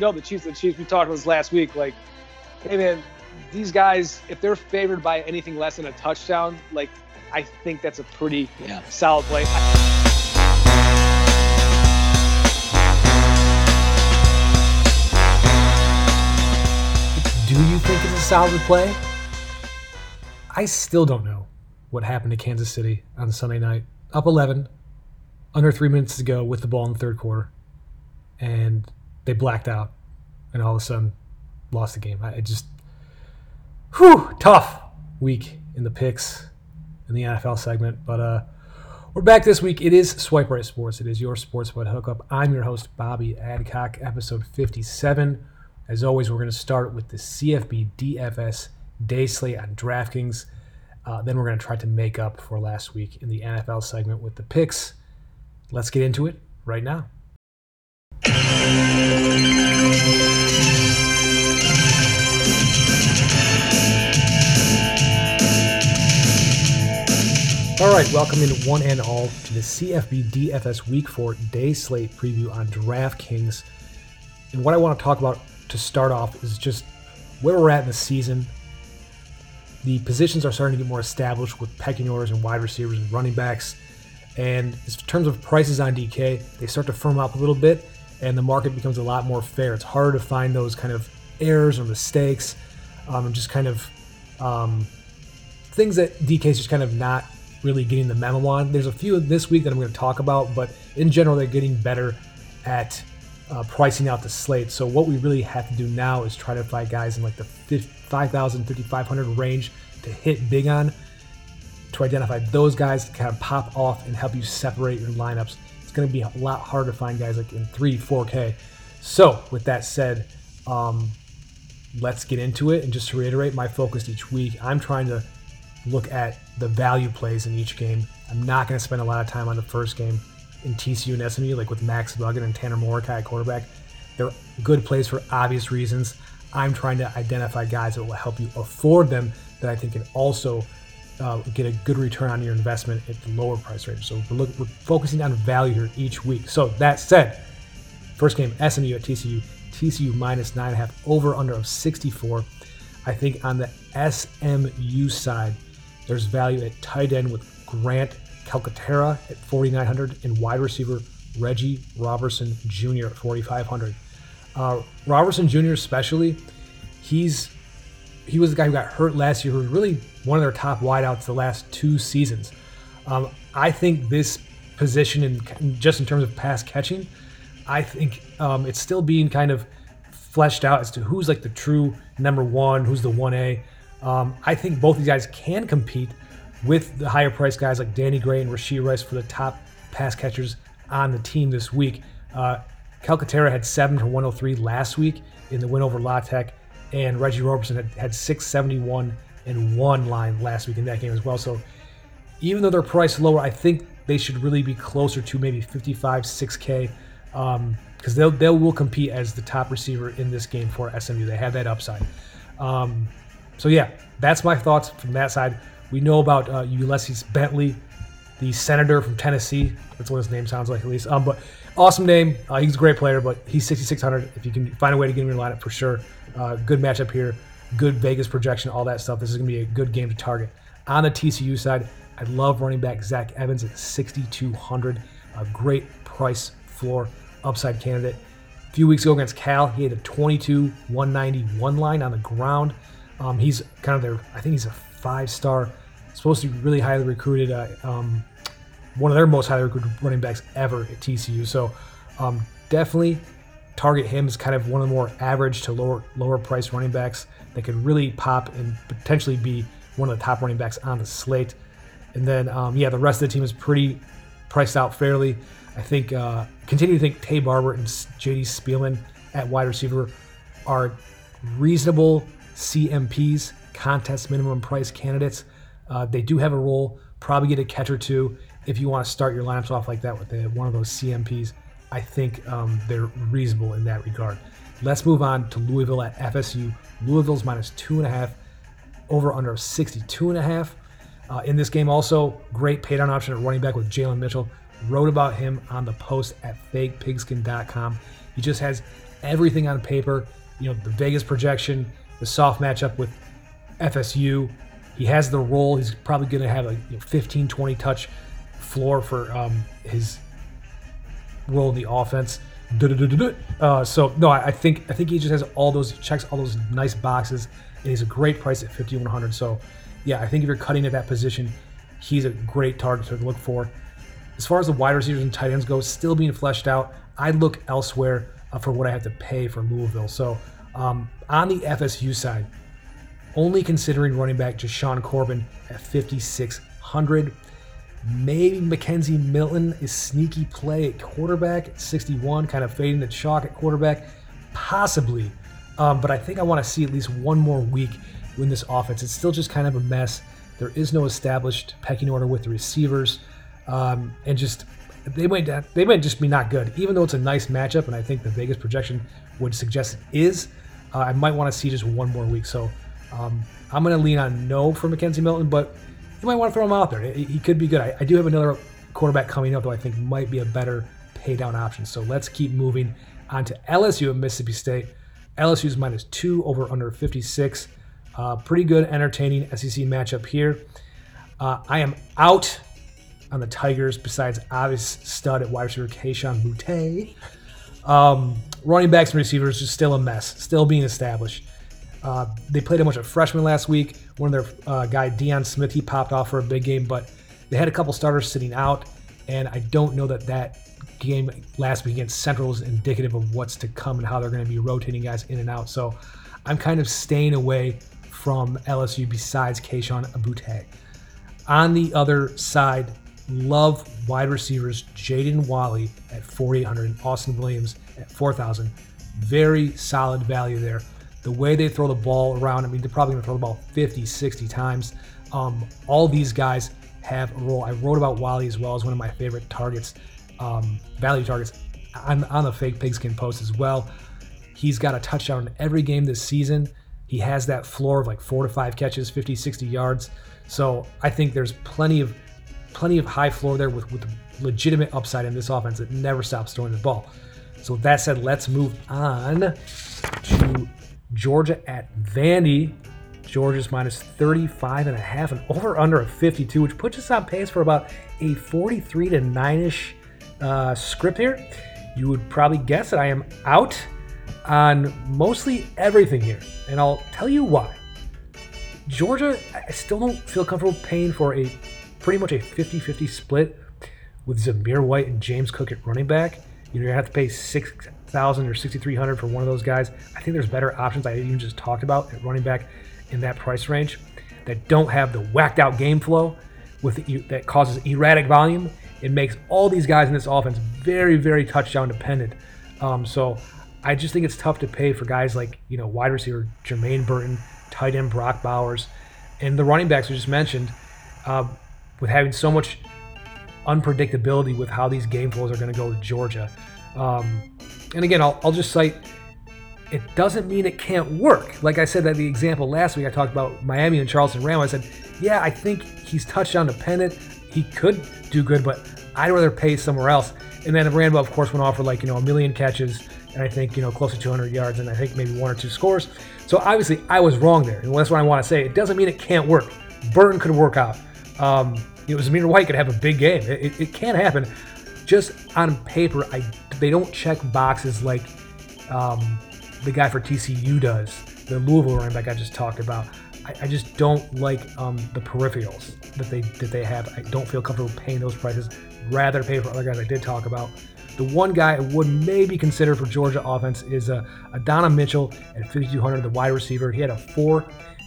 know the Chiefs. The Chiefs. We talked about this last week. Like, hey man, these guys, if they're favored by anything less than a touchdown, like I think that's a pretty Yeah. solid play. Do you think it's a solid play? I still don't know what happened to Kansas City on Sunday night. Up 11, under three minutes to go with the ball in the third quarter, and they blacked out, and all of a sudden lost the game. I I just, whew, tough week in the picks in the NFL segment. But uh, we're back this week. It is Swipe Right Sports. It is your sports bud hookup. I'm your host, Bobby Adcock, episode 57. As always, we're going to start with the CFB DFS day slate on DraftKings. Uh, then we're going to try to make up for last week in the NFL segment with the picks. Let's get into it right now. All right, welcome in one and all to the CFB DFS Week 4 day slate preview on DraftKings. And what I want to talk about to start off is just where we're at in the season. The positions are starting to get more established with pecking orders and wide receivers and running backs. And in terms of prices on DK, they start to firm up a little bit, and the market becomes a lot more fair. It's harder to find those kind of errors or mistakes, um, and just kind of um, things that DK's just kind of not really getting the memo on. There's a few this week that I'm going to talk about, but in general, they're getting better at uh, pricing out the slate. So what we really have to do now is try to find guys in like the 5,000, 5,500 range to hit big on to identify those guys to kind of pop off and help you separate your lineups. It's going to be a lot harder to find guys like in 3, 4K. So with that said, um, let's get into it. And just to reiterate, my focus each week, I'm trying to look at the value plays in each game. I'm not going to spend a lot of time on the first game in TCU and SMU, like with Max Duggan and Tanner Mordecai at quarterback. They're good plays for obvious reasons. I'm trying to identify guys that will help you afford them that I think can also uh, get a good return on your investment at the lower price range. So we're, look, we're focusing on value here each week. So that said, first game SMU at TCU, TCU minus nine and a half, over under of 64. I think on the SMU side, there's value at tight end with Grant Calcaterra at 4,900 and wide receiver Reggie Roberson Jr. at 4,500. Uh, Robertson Jr. especially, he's he was the guy who got hurt last year, who really one of their top wideouts the last two seasons. Um, I think this position, in just in terms of pass catching, I think um, it's still being kind of fleshed out as to who's like the true number one, who's the one A. Um, I think both these guys can compete with the higher price guys like Danny Gray and Rasheed Rice for the top pass catchers on the team this week. Uh, Calcaterra had 7 for 103 last week in the win over La Tech, and Reggie Robertson had, had 671 and one line last week in that game as well. So even though they're priced lower, I think they should really be closer to maybe 55, 6K because they'll they will compete as the top receiver in this game for SMU. They have that upside. Um, so yeah, that's my thoughts from that side. We know about uh, Ulysses Bentley, the senator from Tennessee. That's what his name sounds like, at least. Um, but awesome name. Uh, he's a great player, but he's 6,600. If you can find a way to get him in your lineup, for sure. Uh, good matchup here. Good Vegas projection, all that stuff. This is going to be a good game to target. On the TCU side, I love running back Zach Evans at 6,200. A great price floor upside candidate. A few weeks ago against Cal, he had a 22 191 line on the ground. Um, he's kind of their, I think he's a five star, supposed to be really highly recruited. Uh, um, one of their most highly recruited running backs ever at TCU. So um, definitely target him as kind of one of the more average to lower lower price running backs that could really pop and potentially be one of the top running backs on the slate. And then um, yeah, the rest of the team is pretty priced out fairly. I think uh, continue to think Taye Barber and JD Spielman at wide receiver are reasonable CMPs, contest minimum price candidates. Uh, they do have a role, probably get a catch or two if you want to start your lineups off like that with the, one of those CMPs. I think um, they're reasonable in that regard. Let's move on to Louisville at FSU. Louisville's minus two and a half, over under 62 and a half. Uh, in this game, also great pay down option at running back with Jalen Mitchell. Wrote about him on the post at fakepigskin.com. He just has everything on paper. You know, the Vegas projection, the soft matchup with FSU. He has the role. He's probably going to have a you know, 15, 20 touch floor for um, his role in the offense. Uh, so no, I, I think I think he just has all those checks, all those nice boxes, and he's a great price at 5100. So yeah, I think if you're cutting at that position, he's a great target to look for. As far as the wide receivers and tight ends go, still being fleshed out. I look elsewhere uh, for what I have to pay for Louisville. So um, on the FSU side, only considering running back Jashaun Corbin at 5600. Maybe McKenzie Milton is sneaky play at quarterback at 61, kind of fading the chalk at quarterback, possibly. Um, but I think I want to see at least one more week in this offense. It's still just kind of a mess. There is no established pecking order with the receivers, um, and just they might they might just be not good. Even though it's a nice matchup, and I think the Vegas projection would suggest it is. Uh, I might want to see just one more week. So um, I'm going to lean on no for McKenzie Milton, but you might want to throw him out there. He could be good. I, I do have another quarterback coming up, though I think might be a better pay down option. So let's keep moving on to LSU at Mississippi State. LSU's minus two over under 56. Uh, pretty good, entertaining SEC matchup here. Uh, I am out on the Tigers, besides obvious stud at wide receiver Kayshon Boutte. Um, running backs and receivers just still a mess, still being established. Uh, they played a bunch of freshmen last week. One of their uh, guy Deion Smith he popped off for a big game, but they had a couple starters sitting out, and I don't know that that game last week against Central is indicative of what's to come and how they're going to be rotating guys in and out. So I'm kind of staying away from LSU besides Kayshon Boutte. On the other side, love wide receivers Jaden Walley at 4,800 and Austin Williams at 4,000. Very solid value there the way they throw the ball around, I mean, they're probably going to throw the ball 50, 60 times. Um, all these guys have a role. I wrote about Walley as well as one of my favorite targets, um, value targets on, on the fake pigskin post as well. He's got a touchdown in every game this season. He has that floor of like four to five catches, 50, 60 yards. So I think there's plenty of plenty of high floor there with, with legitimate upside in this offense that never stops throwing the ball. So with that said, let's move on to Georgia at Vandy. Georgia's minus 35 and a half and over under a 52, which puts us on pace for about a 43 to 9-ish uh, script here. You would probably guess that I am out on mostly everything here, and I'll tell you why. Georgia, I still don't feel comfortable paying for a pretty much a 50-50 split with Zamir White and James Cook at running back. You're gonna have to pay six thousand or sixty three hundred for one of those guys. I think there's better options. I even just talked about at running back in that price range that don't have the whacked out game flow with the, that causes erratic volume. It makes all these guys in this offense very very touchdown dependent. Um, so I just think it's tough to pay for guys like you know wide receiver Jermaine Burton, tight end Brock Bowers, and the running backs we just mentioned. Uh, with having so much unpredictability with how these game flows are going to go with Georgia. Um, and again, I'll, I'll just cite it doesn't mean it can't work. Like I said that the example last week, I talked about Miami and Charleston Ram. I said, yeah, I think he's touchdown dependent. He could do good, but I'd rather pay somewhere else. And then Rambo, of course, went off for like, you know, a million catches and I think, you know, close to 200 yards and I think maybe one or two scores. So obviously, I was wrong there. And that's what I want to say. It doesn't mean it can't work. Burton could work out. Um, you know, Zamir White could have a big game. It, it, it can happen. Just on paper, I they don't check boxes like um, the guy for TCU does, the Louisville running back I just talked about. I, I just don't like um, the peripherals that they that they have. I don't feel comfortable paying those prices. Rather pay for other guys I did talk about. The one guy I would maybe consider for Georgia offense is uh, Adonai Mitchell at 5,200, the wide receiver. He had a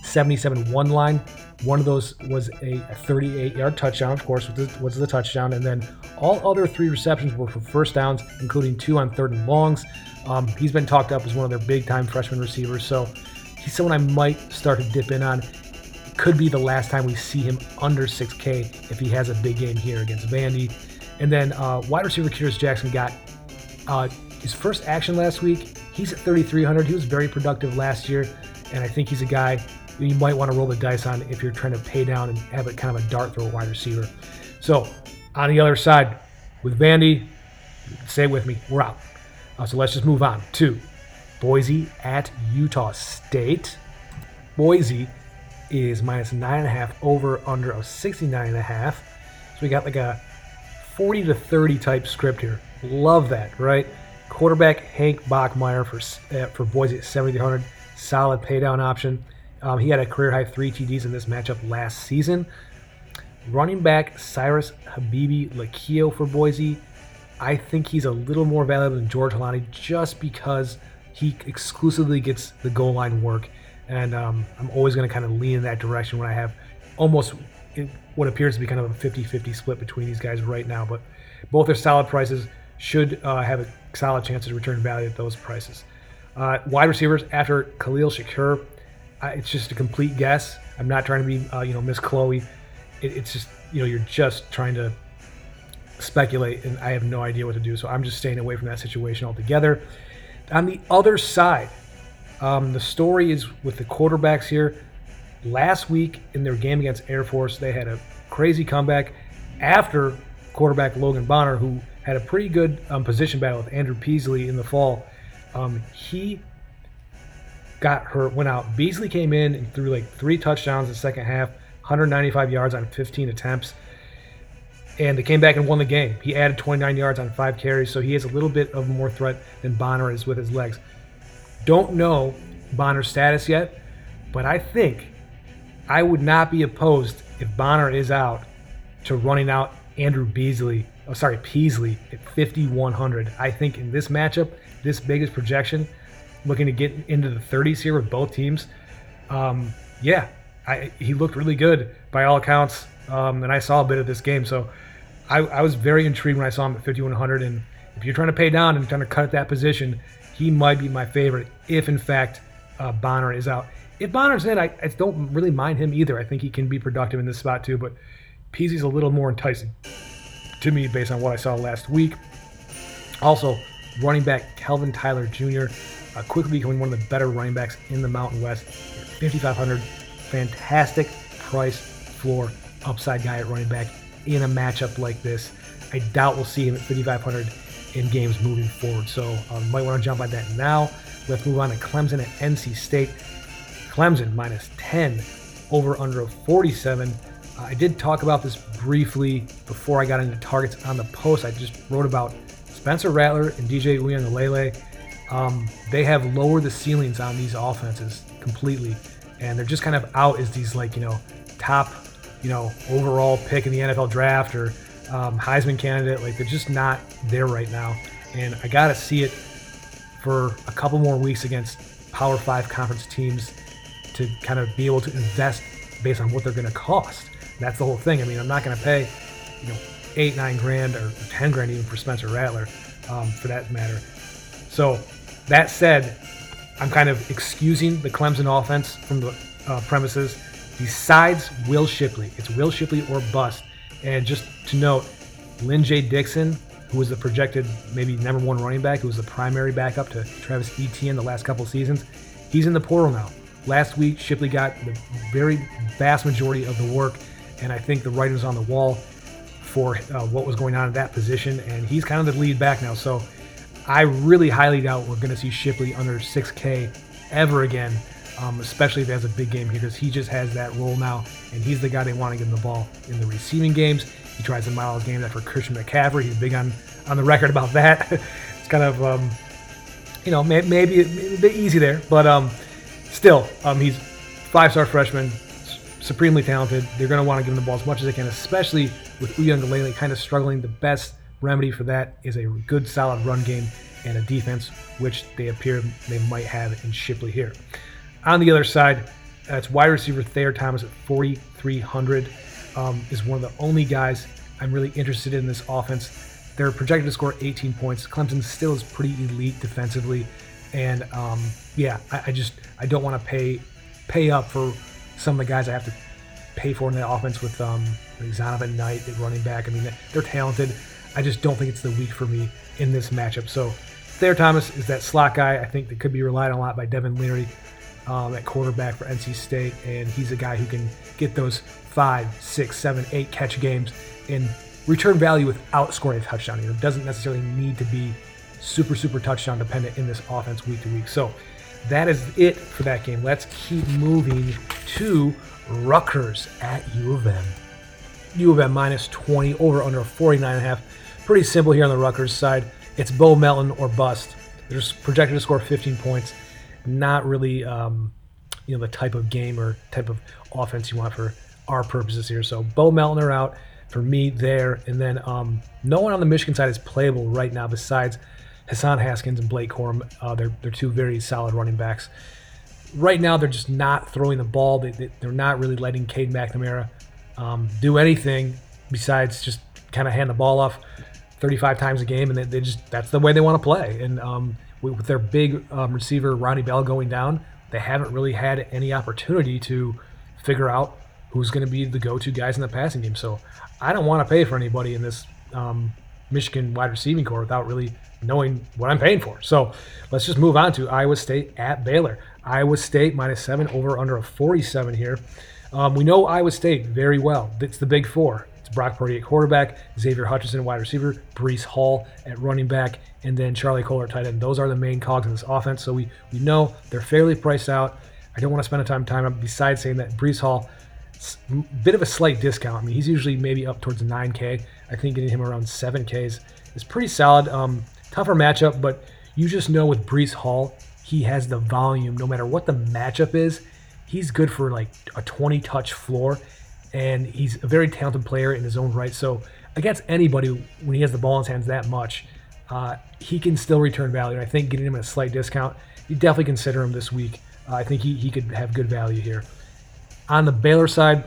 477 one line one of those was a 38 yard touchdown, of course, was the touchdown. And then all other three receptions were for first downs, including two on third and longs. Um, he's been talked up as one of their big time freshman receivers. So he's someone I might start to dip in on. Could be the last time we see him under 6K if he has a big game here against Vandy. And then uh, wide receiver Kearis Jackson got uh, his first action last week. He's at 3,300. He was very productive last year, and I think he's a guy you might want to roll the dice on if you're trying to pay down and have it kind of a dart throw wide receiver. So on the other side, with Vandy, say with me, we're out. Uh, so let's just move on to Boise at Utah State. Boise is minus nine and a half over under of 69 and a half. So we got like a 40 to 30 type script here. Love that, right? Quarterback Hank Bachmeier for uh, for Boise at 7,300, solid paydown option. Um, he had a career high three TDs in this matchup last season. Running back Cyrus Habibi Likio for Boise. I think he's a little more valuable than George Holani just because he exclusively gets the goal line work. And um, I'm always going to kind of lean in that direction when I have almost what appears to be kind of a 50 50 split between these guys right now. But both are solid prices, should uh, have a solid chance to return value at those prices. Uh, wide receivers after Khalil Shakir, it's just a complete guess. I'm not trying to be, uh, you know, Miss Cleo it, it's just you know you're just trying to speculate, and I have no idea what to do. So I'm just staying away from that situation altogether. On the other side, um, the story is with the quarterbacks here. Last week in their game against Air Force, they had a crazy comeback after quarterback Logan Bonner, who had a pretty good um, position battle with Andrew Peasley in the fall. Um, he got hurt, went out. Beasley came in and threw like three touchdowns in the second half. 195 yards on 15 attempts. And they came back and won the game. He added 29 yards on five carries, so he has a little bit of more threat than Bonner is with his legs. Don't know Bonner's status yet, but I think I would not be opposed if Bonner is out to running out Andrew Beasley. Oh, sorry, Peasley at 5,100. I think in this matchup, this Vegas projection, looking to get into the 30s here with both teams, um, yeah, I, he looked really good by all accounts, um, and I saw a bit of this game. So I, I, was very intrigued when I saw him at 5100. And if you're trying to pay down and trying to cut at that position, he might be my favorite if, in fact, uh, Bonner is out. If Bonner's in, I, I, don't really mind him either. I think he can be productive in this spot too, but Peasy's a little more enticing to me based on what I saw last week. Also, running back Calvin Tyler Jr. Uh, quickly becoming one of the better running backs in the Mountain West. 5,500 fantastic price floor upside guy at running back in a matchup like this. I doubt we'll see him at 5,500 in games moving forward. So um, might want to jump on that now. Let's move on to Clemson at NC State. Clemson minus 10 over under 47. Uh, I did talk about this briefly before I got into targets on the post. I just wrote about Spencer Rattler and DJ Uiagalelei. Um, they have lowered the ceilings on these offenses completely and they're just kind of out as these like you know top you know overall pick in the NFL draft or um, Heisman candidate. Like they're just not there right now, and I gotta see it for a couple more weeks against Power Five conference teams to kind of be able to invest based on what they're going to cost. That's the whole thing. I mean, I'm not going to pay you know eight, nine grand or ten grand even for Spencer Rattler, um, for that matter. So that said, I'm kind of excusing the Clemson offense from the uh, premises. Besides Will Shipley, it's Will Shipley or bust. And just to note, Lyn-J Dixon, who was the projected maybe number one running back, who was the primary backup to Travis Etienne the last couple seasons, he's in the portal now. Last week, Shipley got the very vast majority of the work, and I think the writing's on the wall for uh, what was going on at that position, and he's kind of the lead back now. So I really highly doubt we're going to see Shipley under 6K ever again, um, especially if he has a big game here, because he just has that role now, and he's the guy they want to give him the ball in the receiving games. He tries to model game after Christian McCaffrey. He's big on on the record about that. it's kind of, um, you know, may, maybe a bit easy there, but um, still, um, he's five-star freshman, supremely talented. They're going to want to give him the ball as much as they can, especially with Uiagalelei kind of struggling. The best remedy for that is a good, solid run game and a defense, which they appear they might have in Shipley here. On the other side, that's wide receiver Thayer Thomas at 4,300 um, is one of the only guys I'm really interested in this offense. They're projected to score 18 points. Clemson still is pretty elite defensively, and um, yeah, I, I, just I don't want to pay pay up for some of the guys I have to pay for in the offense with um, Zonovan Knight at running back. I mean, they're talented. I just don't think it's the week for me in this matchup. So Thayer Thomas is that slot guy. I think that could be relied on a lot by Devin Leary um, at quarterback for NC State, and he's a guy who can get those five, six, seven, eight catch games and return value without scoring a touchdown. Know, doesn't necessarily need to be super, super touchdown dependent in this offense week to week. So that is it for that game. Let's keep moving to Rutgers at U of M. U of M minus 20 over under 49.5. Pretty simple here on the Rutgers side. It's Bo Melton or bust. They're projected to score 15 points. Not really, um, you know, the type of game or type of offense you want for our purposes here. So Bo Melton are out for me there, and then um, no one on the Michigan side is playable right now besides Hassan Haskins and Blake Corum. Uh, they're they're two very solid running backs. Right now, they're just not throwing the ball. They, they, are not really letting Cade McNamara um, do anything besides just kind of hand the ball off 35 times a game, and they, they just that's the way they want to play. And um, with their big um, receiver Ronnie Bell going down, they haven't really had any opportunity to figure out who's going to be the go-to guys in the passing game. So I don't want to pay for anybody in this um, Michigan wide receiving corps without really knowing what I'm paying for. So let's just move on to Iowa State at Baylor. Iowa State minus seven over under a 47 here. Um, we know Iowa State very well. It's the big four. It's Brock Purdy at quarterback, Xavier Hutchinson wide receiver, Breece Hall at running back, and then Charlie Kolar tight end. Those are the main cogs in this offense. So we, we know they're fairly priced out. I don't want to spend a time time besides saying that Breece Hall, a bit of a slight discount. I mean, he's usually maybe up towards 9K. I think getting him around 7Ks is, pretty solid. Um, tougher matchup, but you just know with Breece Hall, he has the volume no matter what the matchup is he's good for like a 20 touch floor, and he's a very talented player in his own right. So against anybody, when he has the ball in his hands that much, uh, he can still return value. And I think getting him at a slight discount, you definitely consider him this week. Uh, I think he, he could have good value here. On the Baylor side,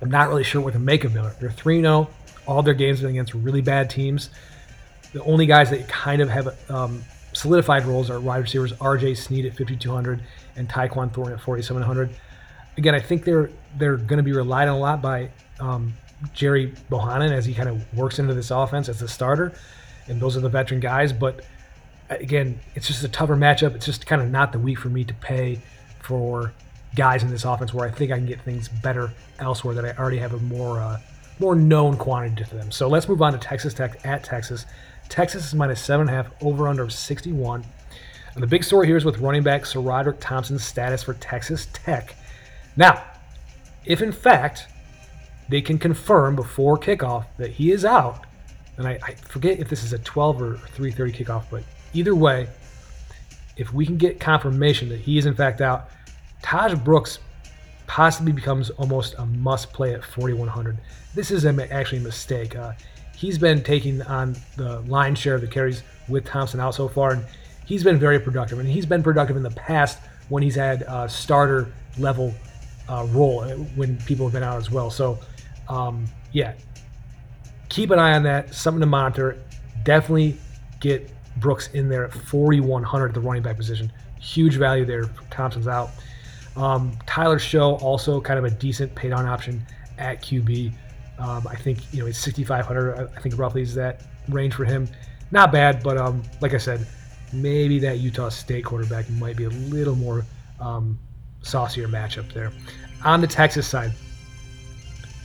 I'm not really sure what to make of Baylor. They're 3 0. All their games are against really bad teams. The only guys that kind of have um, solidified roles are wide receivers RJ Sneed at 5,200 and Tyquan Thornton at 4,700. Again, I think they're they're going to be relied on a lot by um, Gerry Bohanon as he kind of works into this offense as a starter, and those are the veteran guys. But again, it's just a tougher matchup. It's just kind of not the week for me to pay for guys in this offense where I think I can get things better elsewhere that I already have a more uh, more known quantity to them. So let's move on to Texas Tech at Texas. Texas is minus seven and a half over under of 61. And the big story here is with running back SaRodorick Thompson's status for Texas Tech. Now, if in fact they can confirm before kickoff that he is out, and I, I forget if this is a 12 or 3:30 kickoff, but either way, if we can get confirmation that he is in fact out, Tahj Brooks possibly becomes almost a must play at 4100. This is a, actually a mistake. Uh, he's been taking on the line share of the carries with Thompson out so far, and he's been very productive, and he's been productive in the past when he's had a starter level uh, role when people have been out as well. So, um, yeah, keep an eye on that. Something to monitor. Definitely get Brooks in there at 4,100 at the running back position. Huge value there. Thompson's out. Um, Tyler Shough also kind of a decent paid on option at QB. Um, I think you know it's 6,500. I think roughly is that range for him. Not bad, but um, like I said, maybe that Utah State quarterback might be a little more um, saucier matchup there. On the Texas side,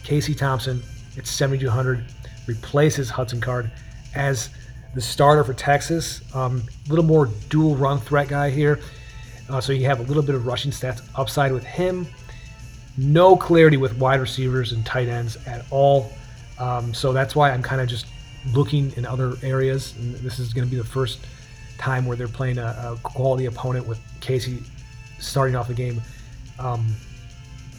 Casey Thompson at 7,200 replaces Hudson Card as the starter for Texas. A um, little more dual run threat guy here. Uh, so you have a little bit of rushing stats upside with him. No clarity with wide receivers and tight ends at all. Um, so that's why I'm kind of just looking in other areas. And this is going to be the first time where they're playing a, a quality opponent with Casey starting off the game, um,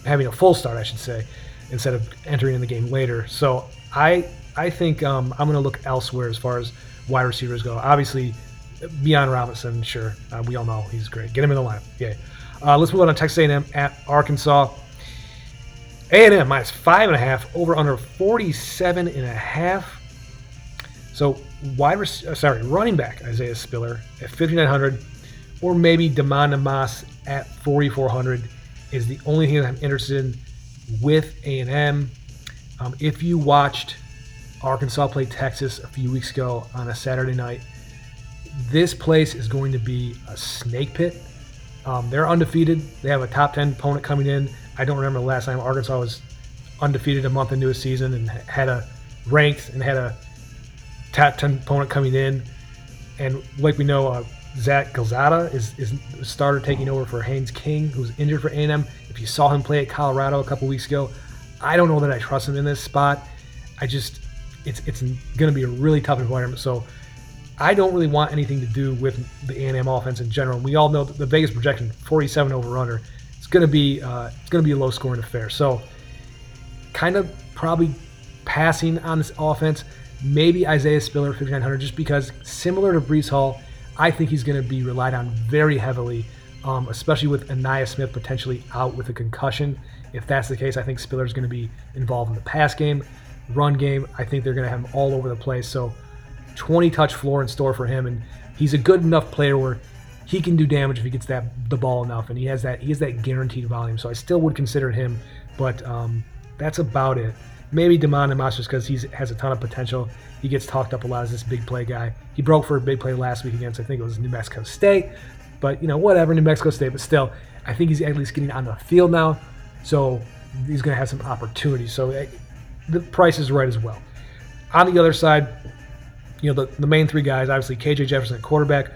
having a full start, I should say, instead of entering in the game later. So I I think um, I'm going to look elsewhere as far as wide receivers go. Obviously, Bijan Robinson, sure, uh, we all know he's great. Get him in the lineup. Yeah. Uh, let's move on to Texas A&M at Arkansas. A&M minus five and a half over under 47 and a half. So wide, uh, sorry, running back Isaiah Spiller at 5,900, or maybe Demond Demas at 4,400 is the only thing that I'm interested in with A&M. Um, if you watched Arkansas play Texas a few weeks ago on a Saturday night, this place is going to be a snake pit. Um, they're undefeated. They have a top 10 opponent coming in. I don't remember the last time Arkansas was undefeated a month into a season and had a ranked and had a top 10 opponent coming in. And like we know, uh, Zach Calzada is is starter taking over for Haynes King, who's injured for A&M. If you saw him play at Colorado a couple weeks ago, I don't know that I trust him in this spot. I just it's it's going to be a really tough environment. So I don't really want anything to do with the A&M offense in general. We all know the Vegas projection 47 over under. It's going to be uh, it's going to be a low scoring affair. So kind of probably passing on this offense. Maybe Isaiah Spiller 5900 just because similar to Breece Hall, I think he's going to be relied on very heavily, um, especially with Ainias Smith potentially out with a concussion. If that's the case, I think Spiller's going to be involved in the pass game, run game. I think they're going to have him all over the place. So 20 touch floor in store for him, and he's a good enough player where he can do damage if he gets that the ball enough, and he has that he has that guaranteed volume. So I still would consider him, but um, that's about it. Maybe Demond just because he has a ton of potential. He gets talked up a lot as this big play guy. He broke for a big play last week against I think it was New Mexico State, but you know whatever New Mexico State, but still I think he's at least getting on the field now, so he's going to have some opportunities. So eh, the price is right as well. On the other side, you know, the, the main three guys, obviously KJ Jefferson at quarterback,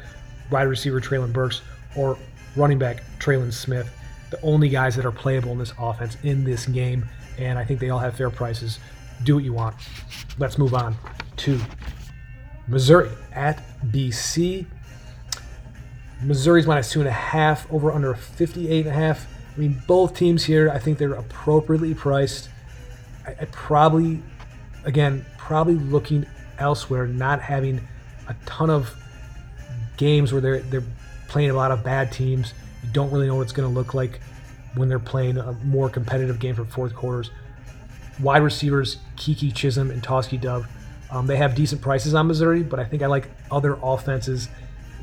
wide receiver Treylon Burks, or running back Trelon Smith. The only guys that are playable in this offense in this game, and I think they all have fair prices. Do what you want. Let's move on to Missouri at BC. Missouri's minus two and a half, over under 58 and a half. I mean, both teams here, I think they're appropriately priced. I, I probably, again, probably looking elsewhere, not having a ton of games where they're they're playing a lot of bad teams. You don't really know what it's going to look like when they're playing a more competitive game for fourth quarters. Wide receivers Keke Chism and Tauskie Dove, um, they have decent prices on Missouri, but I think I like other offenses,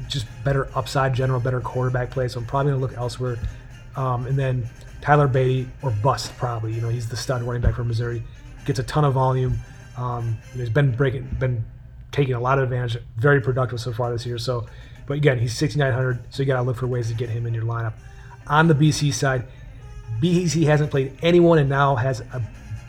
just better upside, general, better quarterback play. So I'm probably going to look elsewhere. Um, and then Tyler Badie or bust probably. You know he's the stud running back for Missouri, gets a ton of volume. Um, you know, he's been breaking, been taking a lot of advantage. Very productive so far this year. So, but again, he's 6,900, so you got to look for ways to get him in your lineup. On the BC side, BC hasn't played anyone and now has a,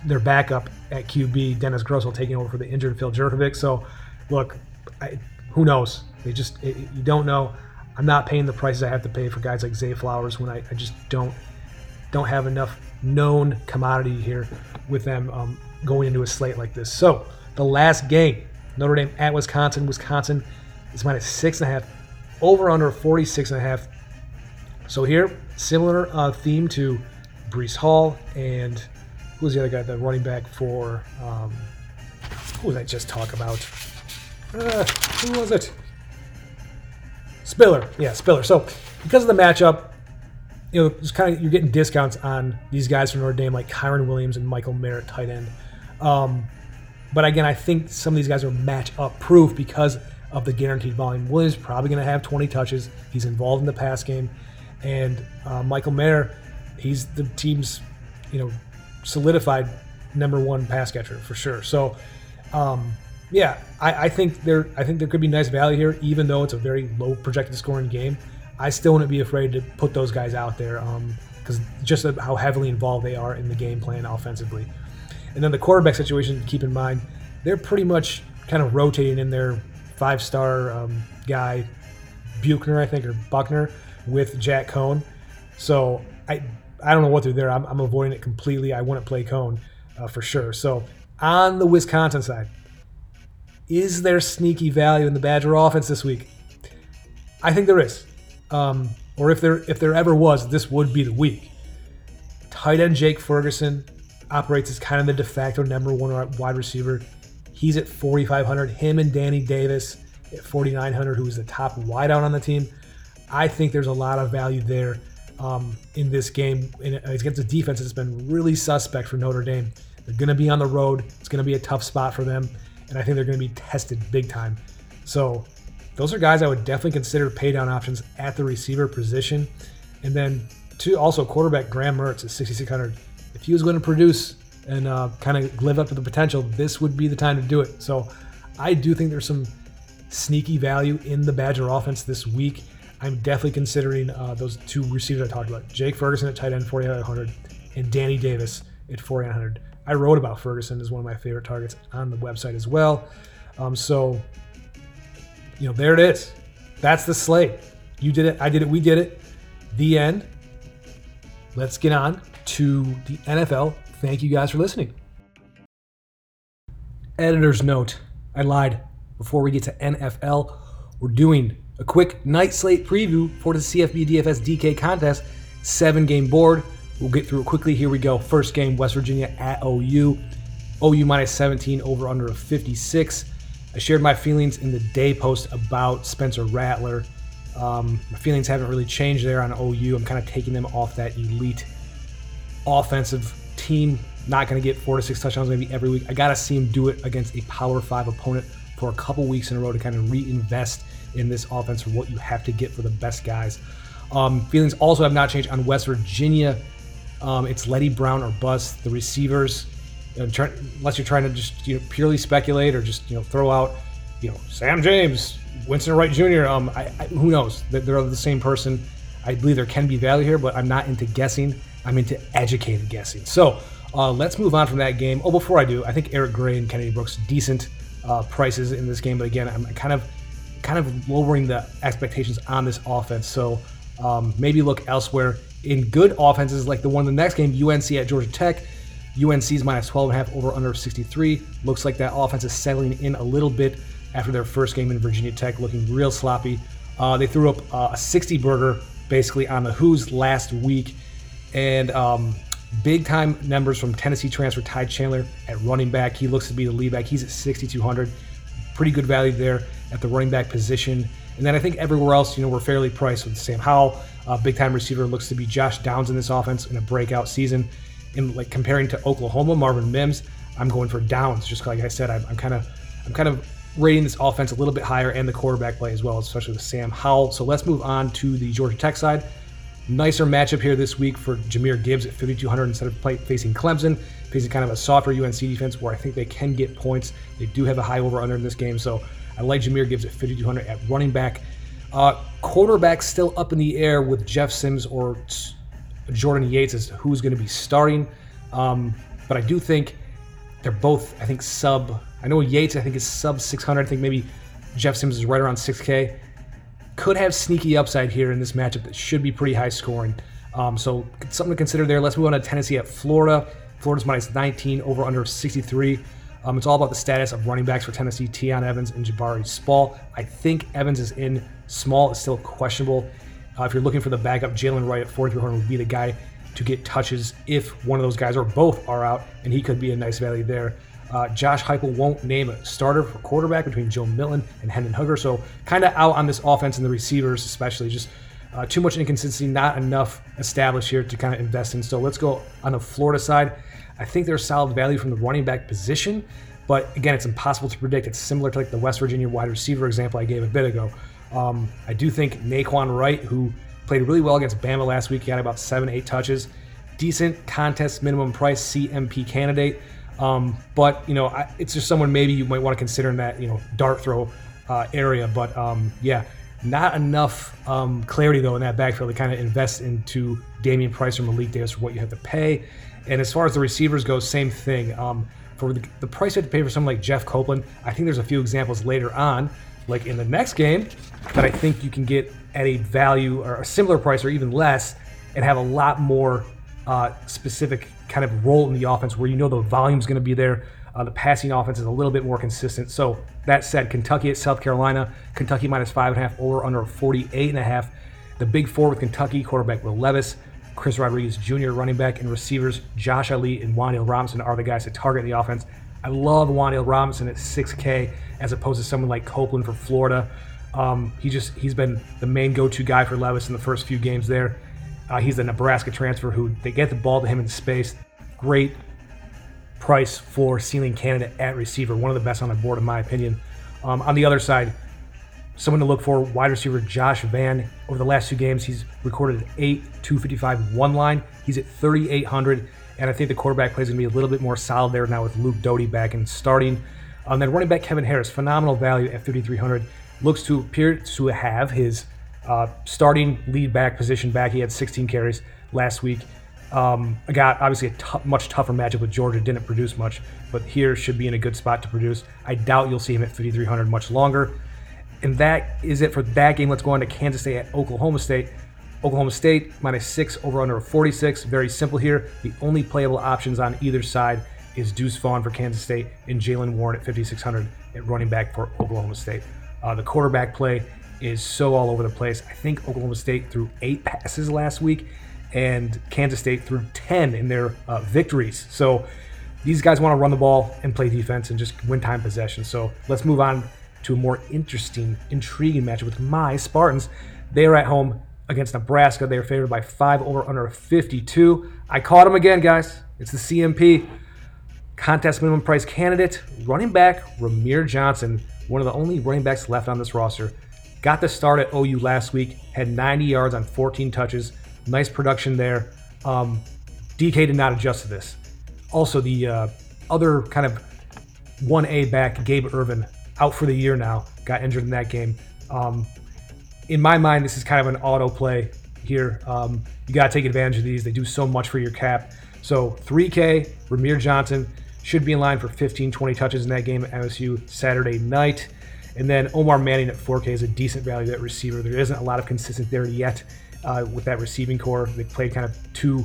their backup at QB, Dennis Grosel, taking over for the injured Phil Jurkovec. So, look, I, who knows? They just it, you don't know. I'm not paying the prices I have to pay for guys like Zay Flowers when I, I just don't don't have enough known commodity here with them um, going into a slate like this. So the last game, Notre Dame at Wisconsin. Wisconsin is minus six and a half, over under 46 and a half. So here, similar uh, theme to Breece Hall and who's the other guy, the running back for um, who did I just talk about? Uh, who was it? Spiller, yeah, Spiller. So because of the matchup, you know, it's kind of you're getting discounts on these guys from Notre Dame like Kyren Williams and Michael Merritt, tight end. Um, but again, I think some of these guys are match up proof because of the guaranteed volume. Williams probably going to have 20 touches. He's involved in the pass game, and uh, Michael Mayer, he's the team's, you know, solidified number one pass catcher for sure. So, um, yeah, I, I, think there, I think there could be nice value here, even though it's a very low projected scoring game. I still wouldn't be afraid to put those guys out there because um, just how heavily involved they are in the game plan offensively. And then the quarterback situation, keep in mind, they're pretty much kind of rotating in their five star um, guy, Buchner, I think, or Buckner, with Jack Coan. So I I don't know what they're there. I'm, I'm avoiding it completely. I wouldn't play Coan uh, for sure. So on the Wisconsin side, is there sneaky value in the Badger offense this week? I think there is. Um, or if there if there ever was, this would be the week. Tight end Jake Ferguson operates as kind of the de facto number one wide receiver. He's at 4,500. Him and Danny Davis at 4,900, who is the top wideout on the team. I think there's a lot of value there um, in this game against a defense that's been really suspect for Notre Dame. They're going to be on the road. It's going to be a tough spot for them, and I think they're going to be tested big time. So those are guys I would definitely consider pay down options at the receiver position. And then, two, also quarterback Graham Mertz at 6,600 if he was going to produce and uh, kind of live up to the potential, this would be the time to do it. So I do think there's some sneaky value in the Badger offense this week. I'm definitely considering uh, those two receivers I talked about Jake Ferguson at tight end, 4,800, and Danny Davis at 4,800. I wrote about Ferguson as one of my favorite targets on the website as well. Um, so you know, there it is. That's the slate. You did it. I did it. We did it. The end. Let's get on to the NFL. Thank you guys for listening. Editor's note I lied. Before we get to NFL, we're doing a quick night slate preview for the CFB DFS DK contest. Seven game board. We'll get through it quickly. Here we go. First game West Virginia at OU. OU minus 17 over under of 56. I shared my feelings in the day post about Spencer Rattler. Um, my feelings haven't really changed there on OU. I'm kind of taking them off that elite offensive team. Not going to get four to six touchdowns maybe every week. I got to see him do it against a Power Five opponent for a couple weeks in a row to kind of reinvest in this offense for what you have to get for the best guys. Um, feelings also have not changed on West Virginia. Um, it's Leddie Brown or bust. The receivers, you know, try, unless you're trying to just you know purely speculate or just you know throw out, you know Sam James, Winston Wright Jr. Um, I, I, who knows? They're the same person. I believe there can be value here, but I'm not into guessing. I'm into educated guessing. So uh, let's move on from that game. Oh, before I do, I think Eric Gray and Kennedy Brooks decent uh, prices in this game, but again, I'm kind of kind of lowering the expectations on this offense. So um, maybe look elsewhere in good offenses like the one in the next game, UNC at Georgia Tech. UNC's minus 12.5 over under 63. Looks like that offense is settling in a little bit after their first game in Virginia Tech, looking real sloppy. Uh, they threw up uh, a 60 burger basically on the Hoos last week. And um, big time numbers from Tennessee transfer Ty Chandler at running back. He looks to be the lead back. He's at 6,200. Pretty good value there at the running back position. And then I think everywhere else, you know, we're fairly priced with Sam Howell. Big time receiver looks to be Josh Downs in this offense in a breakout season. In like comparing to Oklahoma, Marvin Mims, I'm going for Downs. Just like I said, I'm, I'm kind of I'm kind of rating this offense a little bit higher and the quarterback play as well, especially with Sam Howell. So let's move on to the Georgia Tech side. Nicer matchup here this week for Jahmyr Gibbs at 5,200 instead of facing Clemson, facing kind of a softer UNC defense where I think they can get points. They do have a high over under in this game, so I like Jahmyr Gibbs at 5,200 at running back. Uh, quarterback still up in the air with Jeff Sims or Jordan Yates as who's going to be starting. Um, but I do think they're both, I think, sub. I know Yates, I think, is sub 600. I think maybe Jeff Sims is right around 6K could have sneaky upside here in this matchup that should be pretty high scoring. Um, so something to consider there. Let's move on to Tennessee at Florida. Florida's minus 19 over under 63. Um, it's all about the status of running backs for Tennessee, Tiyon Evans and Jabari Small. I think Evans is in. Small is still questionable. Uh, if you're looking for the backup, Jaylen Wright at 4,300 would be the guy to get touches if one of those guys or both are out, and he could be a nice value there. Uh, Josh Heupel won't name a starter for quarterback between Joe Milton and Hendon Hooker, so kind of out on this offense and the receivers, especially just uh, too much inconsistency, not enough established here to kind of invest in. So let's go on the Florida side. I think there's solid value from the running back position, but again, it's impossible to predict. It's similar to like the West Virginia wide receiver example I gave a bit ago. Um, I do think Nay'Quan Wright, who played really well against Bama last week, he had about seven, eight touches. Decent contest minimum price CMP candidate. Um, but you know, I, it's just someone maybe you might want to consider in that you know dart throw uh, area. But um, yeah, not enough um, clarity though in that backfield to kind of invest into Dameon Pierce or Malik Davis for what you have to pay. And as far as the receivers go, same thing. Um, for the, the, price you have to pay for someone like Jeff Copeland, I think there's a few examples later on, like in the next game, that I think you can get at a value or a similar price or even less, and have a lot more uh, specific kind of role in the offense where you know the volume is going to be there. Uh, the passing offense is a little bit more consistent. So that said, Kentucky at South Carolina, Kentucky minus five and a half over under 48 and a half. The big four with Kentucky quarterback Will Levis, Chris Rodriguez Jr. running back and receivers Josh Ali and Wan'Dale Robinson are the guys that target in the offense. I love Wan'Dale Robinson at 6K as opposed to someone like Copeland for Florida. Um, he just he's been the main go-to guy for Levis in the first few games there. Uh, he's a Nebraska transfer who they get the ball to him in space. Great price for ceiling candidate at receiver, one of the best on the board in my opinion. Um, on the other side, someone to look for wide receiver Josh Vann. Over the last two games, he's recorded an 8 255 one line. He's at 3,800, and I think the quarterback play is going to be a little bit more solid there now with Luke Doty back and starting. Um, then running back Kevin Harris, phenomenal value at 5,300. Looks to appear to have his uh, starting lead back position back. He had 16 carries last week. Um, got obviously a t- much tougher matchup with Georgia. Didn't produce much, but here should be in a good spot to produce. I doubt you'll see him at 5,300 much longer. And that is it for that game. Let's go on to Kansas State at Oklahoma State. Oklahoma State minus six over under 46. Very simple here. The only playable options on either side is Deuce Vaughn for Kansas State and Jaylen Warren at 5,600 at running back for Oklahoma State. Uh, the quarterback play is so all over the place. I think Oklahoma State threw eight passes last week, and Kansas State threw 10 in their uh, victories. So these guys want to run the ball and play defense and just win time possession. So let's move on to a more interesting, intriguing matchup with my Spartans. They are at home against Nebraska. They are favored by five over under 52. I caught them again, guys. It's the CMP contest minimum price candidate, running back Rahmir Johnson, one of the only running backs left on this roster. Got the start at OU last week, had 90 yards on 14 touches. Nice production there. Um, DK did not adjust to this. Also, the uh, other kind of 1A back, Gabe Ervin, out for the year now, got injured in that game. Um, in my mind, this is kind of an auto play here. Um, you got to take advantage of these. They do so much for your cap. So 3K, Rahmir Johnson should be in line for 15, 20 touches in that game at MSU Saturday night. And then Omar Manning at 4K is a decent value at receiver. There isn't a lot of consistency there yet uh, with that receiving corps. They played kind of two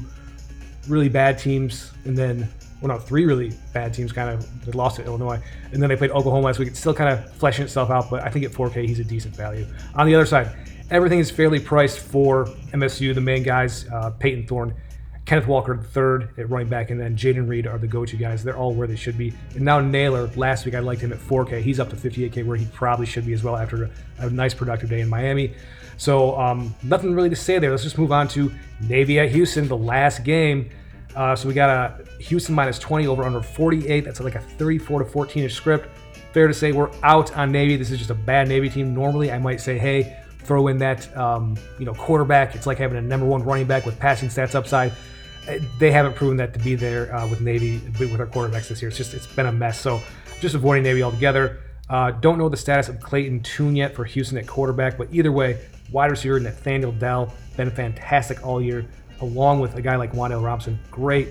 really bad teams, and then well, no, three really bad teams. Kind of they lost to Illinois, and then they played Oklahoma last week. It's still kind of fleshing itself out, but I think at 4K he's a decent value. On the other side, everything is fairly priced for MSU. The main guys, uh, Payton Thorne Kenneth Walker the third at running back, and then Jayden Reed are the go-to guys. They're all where they should be. And now Nailor, last week I liked him at 4K. He's up to 58K, where he probably should be as well after a, a nice productive day in Miami. So um, nothing really to say there. Let's just move on to Navy at Houston, the last game. Uh, so we got a Houston minus 20 over under 48. That's like a 34 to 14 ish script. Fair to say we're out on Navy. This is just a bad Navy team. Normally I might say, hey, throw in that um, you know quarterback. It's like having a number one running back with passing stats upside they haven't proven that to be there uh, with Navy with our quarterbacks this year. It's just it's been a mess. So just avoiding Navy altogether. Uh, don't know the status of Clayton Tune yet for Houston at quarterback, but either way, wide receiver Nathaniel Dell been fantastic all year, along with a guy like Wan'Dale Robinson. Great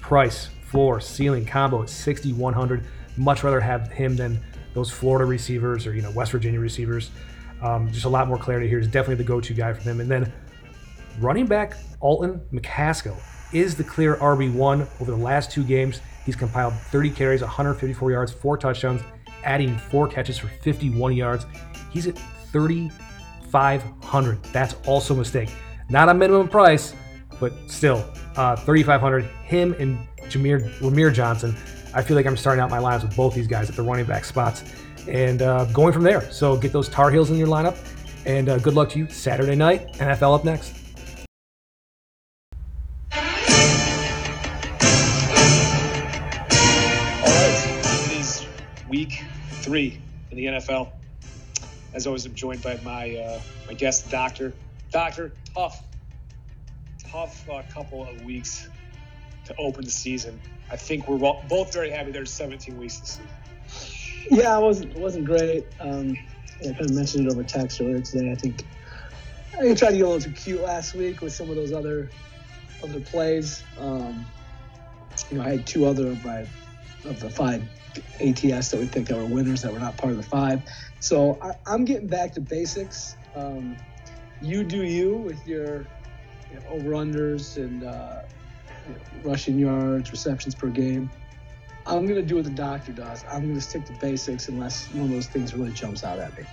price, floor, ceiling combo at 6,100. Much rather have him than those Florida receivers or you know West Virginia receivers. Um, just a lot more clarity here. He's definitely the go-to guy for them. And then running back Alton McCaskill is the clear RB1 over the last two games. He's compiled 30 carries, 154 yards, four touchdowns, adding four catches for 51 yards. He's at 3,500. That's also a mistake. Not a minimum price, but still, uh, 3,500. Him and Jameer, Rahmir Johnson. I feel like I'm starting out my lines with both these guys at the running back spots and uh, going from there. So get those Tar Heels in your lineup, and uh, good luck to you Saturday night. NFL up next. All right, it is week three in the NFL. As always, I'm joined by my uh, my guest, Doctor. Doctor, tough, tough uh, couple of weeks to open the season. I think we're both very happy. There's 17 weeks this season. Yeah, it wasn't it wasn't great. Um, I kind of mentioned it over text earlier today. I think I tried to get a little too cute last week with some of those other other plays. Um, you know, I had two other of my of the five ATS that we picked that were winners that were not part of the five. So I, am getting back to basics. Um, you do you with your you know, over unders and uh, you know, rushing yards, receptions per game. I'm going to do what the doctor does. I'm going to stick to basics unless one of those things really jumps out at me.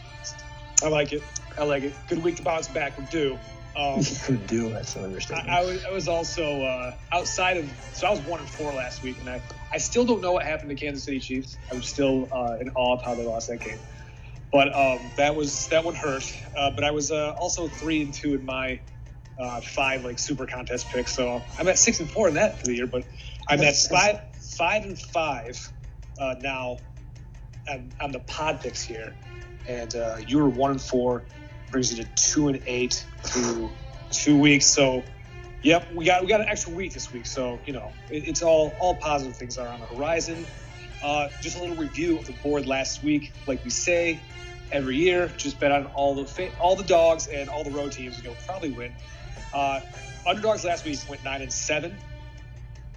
I like it. I like it. Good week to bounce back. We're due. Um, could do. That's an understatement. I, I, was, I was also uh, outside of. So I was one and four last week, and I I still don't know what happened to Kansas City Chiefs. I'm still uh, in awe of how they lost that game. But um, that was that one hurt. Uh, but I was uh, also three and two in my uh, five like super contest picks. So I'm at six and four in that for the year. But I'm at five five and five uh, now on, on, the pod picks here, and uh, you were one and four, brings you to two and eight through two weeks. So Yep, we got we got an extra week this week, so you know it, it's all all positive things are on the horizon. Uh, just a little review of the board last week, like we say every year. Just bet on all the fa- all the dogs and all the road teams, and you'll probably win. Uh, underdogs last week went nine and seven.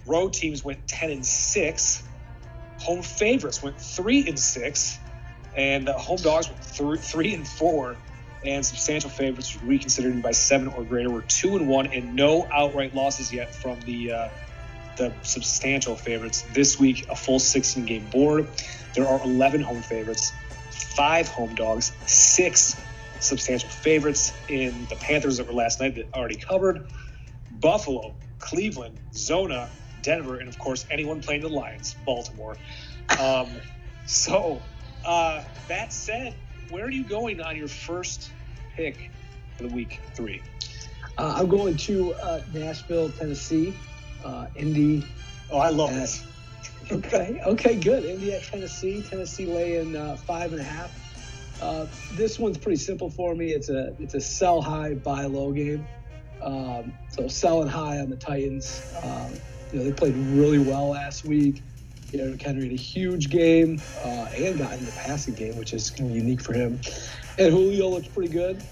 Road teams went ten and six. Home favorites went three and six, and uh, home dogs were th- three and four, and substantial favorites reconsidered by seven or greater were two and one, and no outright losses yet from the uh, the substantial favorites this week. A full 16 game board. There are 11 home favorites, five home dogs, six substantial favorites in the Panthers that were last night that already covered. Buffalo, Cleveland, Zona, Denver, and of course anyone playing the Lions, Baltimore. Um, so uh, that said, where are you going on your first pick for the week three? Uh, I'm going to uh, Nashville, Tennessee. Uh, Indy. Oh, I love this. okay, okay, good. Indy at Tennessee. Tennessee laying uh, five and a half. Uh, this one's pretty simple for me. It's a it's a sell high, buy low game. Um, so selling high on the Titans. Um, you know they played really well last week. Derrick Henry had a huge game uh, and got in the passing game, which is kind of unique for him. And Julio looks pretty good.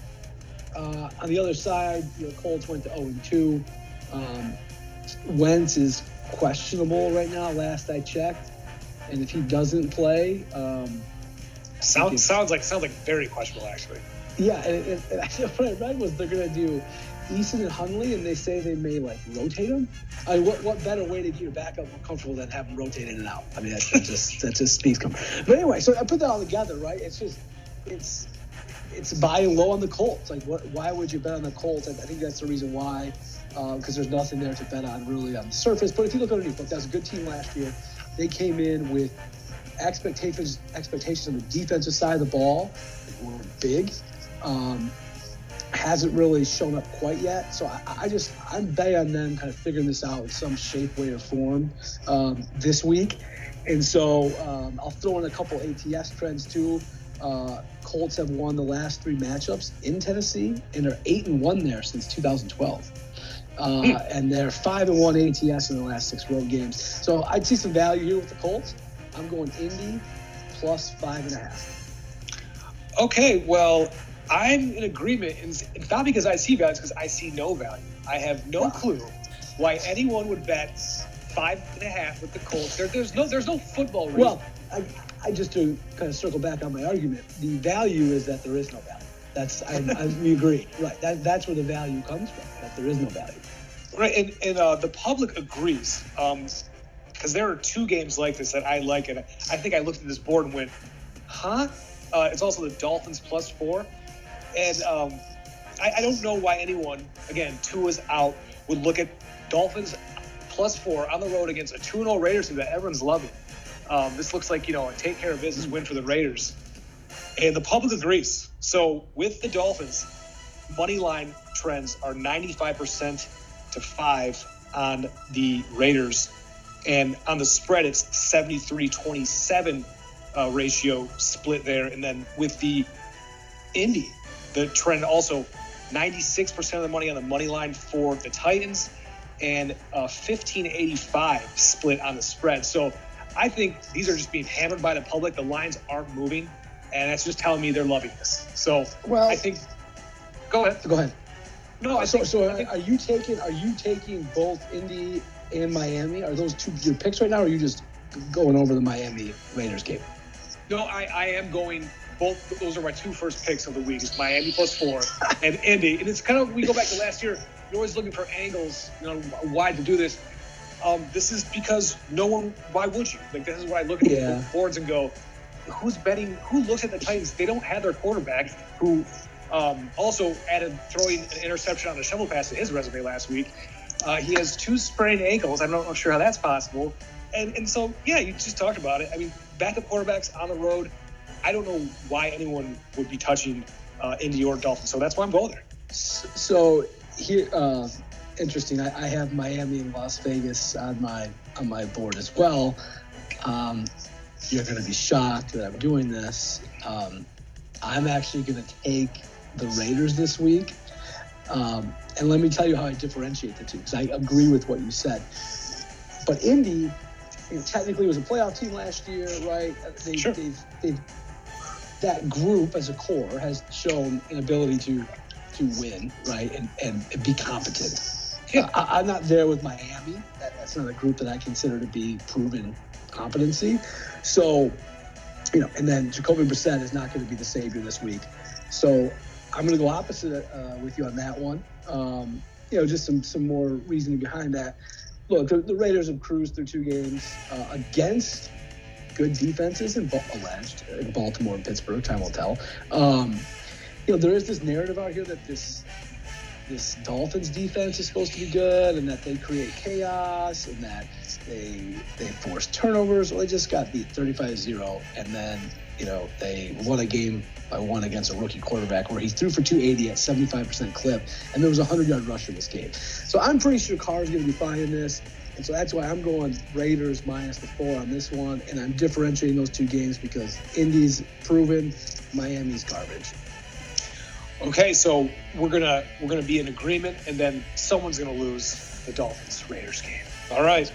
Uh, on the other side, you know, Colts went to 0 2. Um, Wentz is questionable right now. Last I checked, and if he doesn't play, um, sounds sounds like sounds like very questionable actually. Yeah, and, and, and what I read was they're gonna do Eason and Hundley, and they say they may like rotate them. I mean, what what better way to get your backup more comfortable than have them rotate in and out? I mean, that, that just that just speaks. But anyway, so I put that all together, right? It's just it's it's buying low on the Colts. Like, what? Why would you bet on the Colts? I, I think that's the reason why, because uh, there's nothing there to bet on really on the surface. But if you look underneath, look, that was a good team last year. They came in with expectations expectations on the defensive side of the ball were big. Um, hasn't really shown up quite yet. So I, I, just I'm betting on them kind of figuring this out in some shape, way, or form um, this week. And so um, I'll throw in a couple ATS trends too. Uh, Colts have won the last three matchups in Tennessee, and are eight and one there since 2012. Uh, hmm. and they're five and one ATS in the last six road games. So I'd see some value here with the Colts. I'm going Indy plus five and a half. Okay, well, I'm in agreement. It's not because I see value, it's because I see no value. I have no clue why anyone would bet five and a half with the Colts. There, there's no there's no football reason. Well, I, I just to kind of circle back on my argument, the value is that there is no value. That's I, I, we agree, right? That that's where the value comes from. That there is no value. Right, and and uh, the public agrees. Um, because there are two games like this that I like, and I think I looked at this board and went, "Huh?" Uh, it's also the Dolphins plus four. And um, I, I, don't know why anyone, again, two is out, would look at Dolphins plus four on the road against a 2 and 0 Raiders team that everyone's loving. Um, this looks like, you know, a take care of business win for the Raiders. And the public agrees. So with the Dolphins, money line trends are 95% to 5 on the Raiders. And on the spread, it's 73 27 uh, ratio split there. And then with the Indy, the trend also 96% of the money on the money line for the Titans and a 1585 split on the spread. So I think these are just being hammered by the public. The lines aren't moving, and that's just telling me they're loving this. So well, I think. Go ahead. Go ahead. No, I so think, so I think, are you taking are you taking both Indy and Miami? Are those two your picks right now, or are you just going over the Miami Raiders game? No, I, I am going both those are my two first picks of the week. It's Miami plus four and Indy. And it's kind of we go back to last year. You're always looking for angles, you know, why to do this. Um, this is because no one. Why would you? Like this is what I look at yeah. boards and go, who's betting? Who looks at the Titans? They don't have their quarterback who um, also added throwing an interception on a shovel pass to his resume last week. Uh, he has two sprained ankles. I'm not sure how that's possible. And and so yeah, you just talked about it. I mean, backup quarterbacks on the road I don't know why anyone would be touching uh, Indy or Dolphins. So that's why I'm going there. So here, uh, interesting. I, I, have Miami and Las Vegas on my on my board as well. Um, you're going to be shocked that I'm doing this. Um, I'm actually going to take the Raiders this week. Um, and let me tell you how I differentiate the two, because I agree with what you said. But Indy, you know, technically was a playoff team last year, right? Uh, they, sure. they've, they've that group as a core has shown an ability to to win, right, and and, be competent. Yeah. Uh, I, am not there with Miami. That, that's not a group that I consider to be proven competency. So you know, and then Jacoby Brissett is not going to be the savior this week. So I'm going to go opposite uh, with you on that one. Um, you know, just some some more reasoning behind that. Look, the, the Raiders have cruised through two games uh, against good defenses in alleged in Baltimore and Pittsburgh. Time will tell. Um, you know, there is this narrative out here that this this Dolphins defense is supposed to be good and that they create chaos and that they they force turnovers. Well, they just got beat 35-0 and then, you know, they won a game by one against a rookie quarterback where he threw for 280 at 75% clip and there was a 100-yard rush in this game. So I'm pretty sure Carr's going to be fine in this. And so that's why I'm going Raiders minus the four on this one. And I'm differentiating those two games because Indy's proven, Miami's garbage. Okay, so we're gonna we're gonna be in agreement, and then someone's gonna lose the Dolphins Raiders game. All right.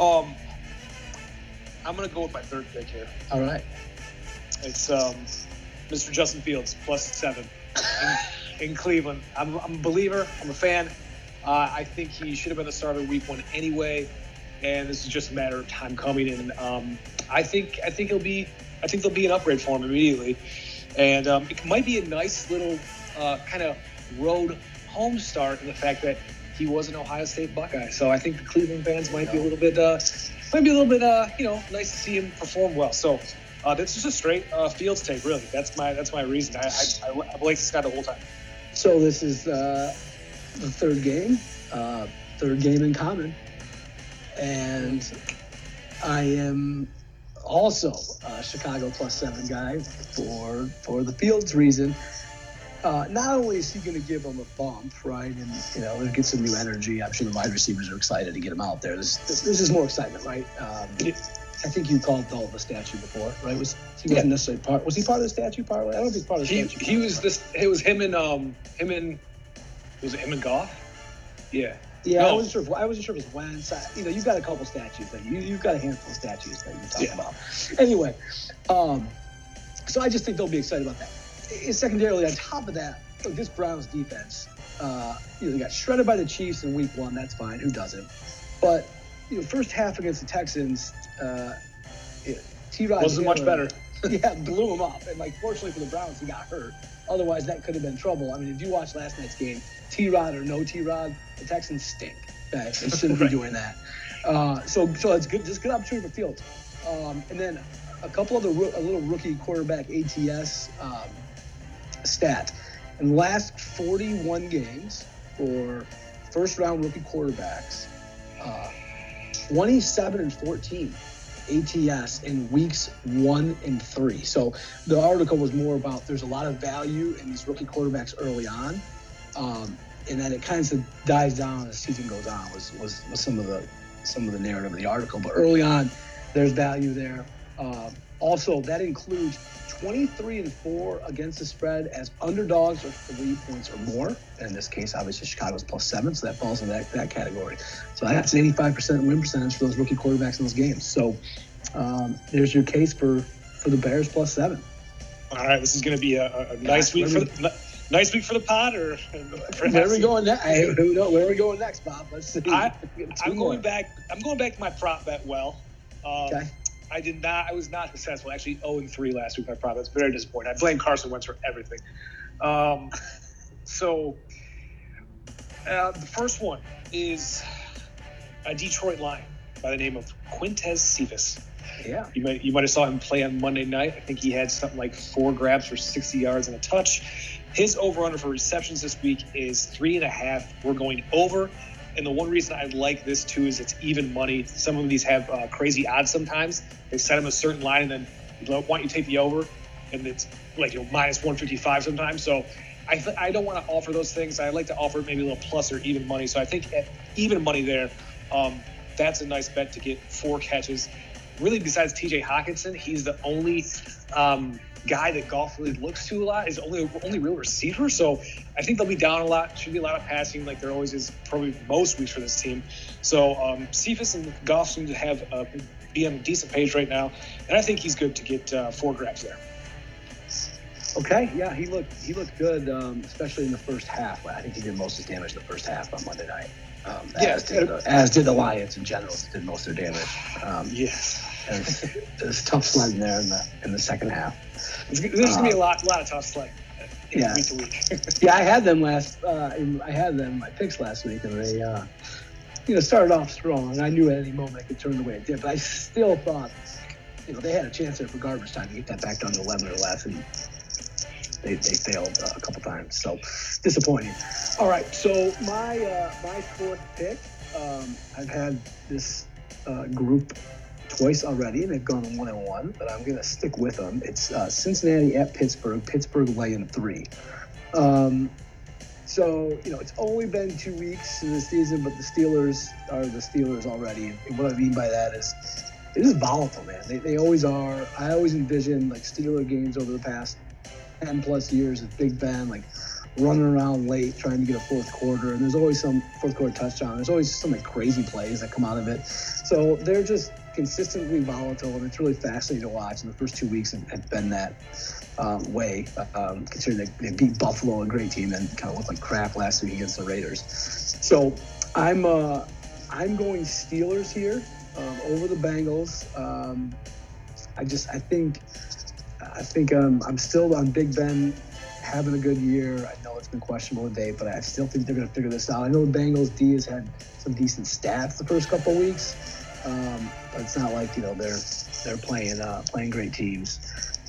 Um, I'm gonna go with my third pick here. All right. It's um, Mr. Justin Fields plus seven in, in Cleveland. I'm, I'm, a believer. I'm a fan. Uh, I think he should have been the starter week one anyway, and this is just a matter of time coming. And um, I think I think he'll be I think there'll be an upgrade for him immediately. And um, it might be a nice little uh, kind of road home start in the fact that he was an Ohio State Buckeye. So I think the Cleveland fans might be a little bit, uh, might be a little bit, uh, you know, nice to see him perform well. So uh, this is a straight uh, Fields take, really. That's my that's my reason. I, I, I, I've liked this guy the whole time. So this is uh, the third game, uh, third game in common, and I am also a Chicago plus seven guy for for the Fields reason. Uh, not only is he going to give them a bump, right, and you know, get some new energy. I'm sure the wide receivers are excited to get him out there. This, this, this is more excitement, right? Um, I think you called Dull the statue before, right? Was he wasn't yeah. necessarily part? Was he part of the statue? Part? I don't think part of the he, statue. He was this. It was him and um him and was it him and Goff? Yeah. Yeah, no. I wasn't sure. If, I wasn't sure if it was Wentz. You know, you've got a couple statues that you you've got a handful of statues that you're talking yeah. about. Anyway, um, so I just think they'll be excited about that. Secondarily, on top of that, look, this Browns defense, uh, you know, they got shredded by the Chiefs in Week One. That's fine. Who doesn't? But you know, first half against the Texans, uh, T. Rod wasn't much better. yeah, blew him up. And like, fortunately for the Browns, he got hurt. Otherwise, that could have been trouble. I mean, if you watch last night's game, T. Rod or no T. Rod, the Texans stink. They shouldn't right. be doing that. Uh, so, so it's good. Just good opportunity for Fields. Um, and then a couple of the a little rookie quarterback ATS um, stat. In the last 41 games for first round rookie quarterbacks, uh, 27 and 14 ATS in weeks one and three. So the article was more about there's a lot of value in these rookie quarterbacks early on. Um, and then it kind of dies down as season goes on was, was, was some of the some of the narrative of the article. But early on, there's value there. Uh, also, that includes 23 and 4 against the spread as underdogs of three points or more. And in this case, obviously, Chicago's plus seven, so that falls in that, that category. So that's an 85% win percentage for those rookie quarterbacks in those games. So um, there's your case for, for the Bears plus seven. All right, this is going to be a, a nice week for the, nice week for the pod, or where are we going next? Where are we going next, Bob? Let's see. I, am going back. I'm going back to my prop bet. Well, um, okay. I did not. I was not successful. Actually, 0 and 3 last week. My prop. That's very disappointing. I blame Carson Wentz for everything. Um, so uh, the first one is a Detroit Lion by the name of Quintez Cephus. Yeah. You might you might have saw him play on Monday night. I think he had something like four grabs for 60 yards and a touch. His over under for receptions this week is three and a half. We're going over. And the one reason I like this too is it's even money. Some of these have uh, crazy odds sometimes. They set them a certain line and then they want you take the over, and it's like you know minus 155 sometimes. So I, th- I don't want to offer those things. I like to offer maybe a little plus or even money. So I think at even money there, um, that's a nice bet to get four catches. Really, besides T.J. Hockenson, he's the only um, guy that Goff really looks to a lot. Is only only real receiver. So I think they'll be down a lot. Should be a lot of passing, like there always is, probably most weeks for this team. So um, Cephus and Goff seem to have uh, be on a decent page right now, and I think he's good to get uh, four grabs there. Okay, yeah, he looked he looked good, um, especially in the first half. I think he did most of his damage in the first half on Monday night. Um, as, did the, as did the Lions in general, did most of their damage. Um, yes. There's, there's tough sledding there in the in the second half. There's, gonna be a lot, lot of tough sledding. uh, Yeah. Week to week. Yeah, I had them last. Uh, I had them my picks last week, and they, uh, you know, started off strong. I knew at any moment I could turn the way it did, but I still thought, you know, they had a chance there for garbage time to get that back down to 11 or less, and they, they failed uh, a couple times. So disappointing. All right, so my uh, my fourth pick, um, I've had this uh, group twice already, and they've gone one and one, but I'm gonna stick with them. It's uh, Cincinnati at Pittsburgh. Pittsburgh laying three. Um, so you know, it's only been two weeks in the season, but the Steelers are the Steelers already. And what I mean by that is, it is volatile, man. They, they always are. I always envision like Steeler games over the past ten plus years of Big Ben like running around late trying to get a fourth quarter, and there's always some fourth quarter touchdown. There's always some like crazy plays that come out of it. So they're just consistently volatile, and it's really fascinating to watch. And the first two weeks have, have been that um, way, um, considering they, they beat Buffalo, a great team, and kind of looked like crap last week against the Raiders. So I'm uh, I'm going Steelers here um, over the Bengals. Um, I just I think I think um, I'm still on Big Ben having a good year. I know it's been questionable today, but I still think they're going to figure this out. I know the Bengals D has had some decent stats the first couple weeks, um, but it's not like you know they're they're playing uh, playing great teams.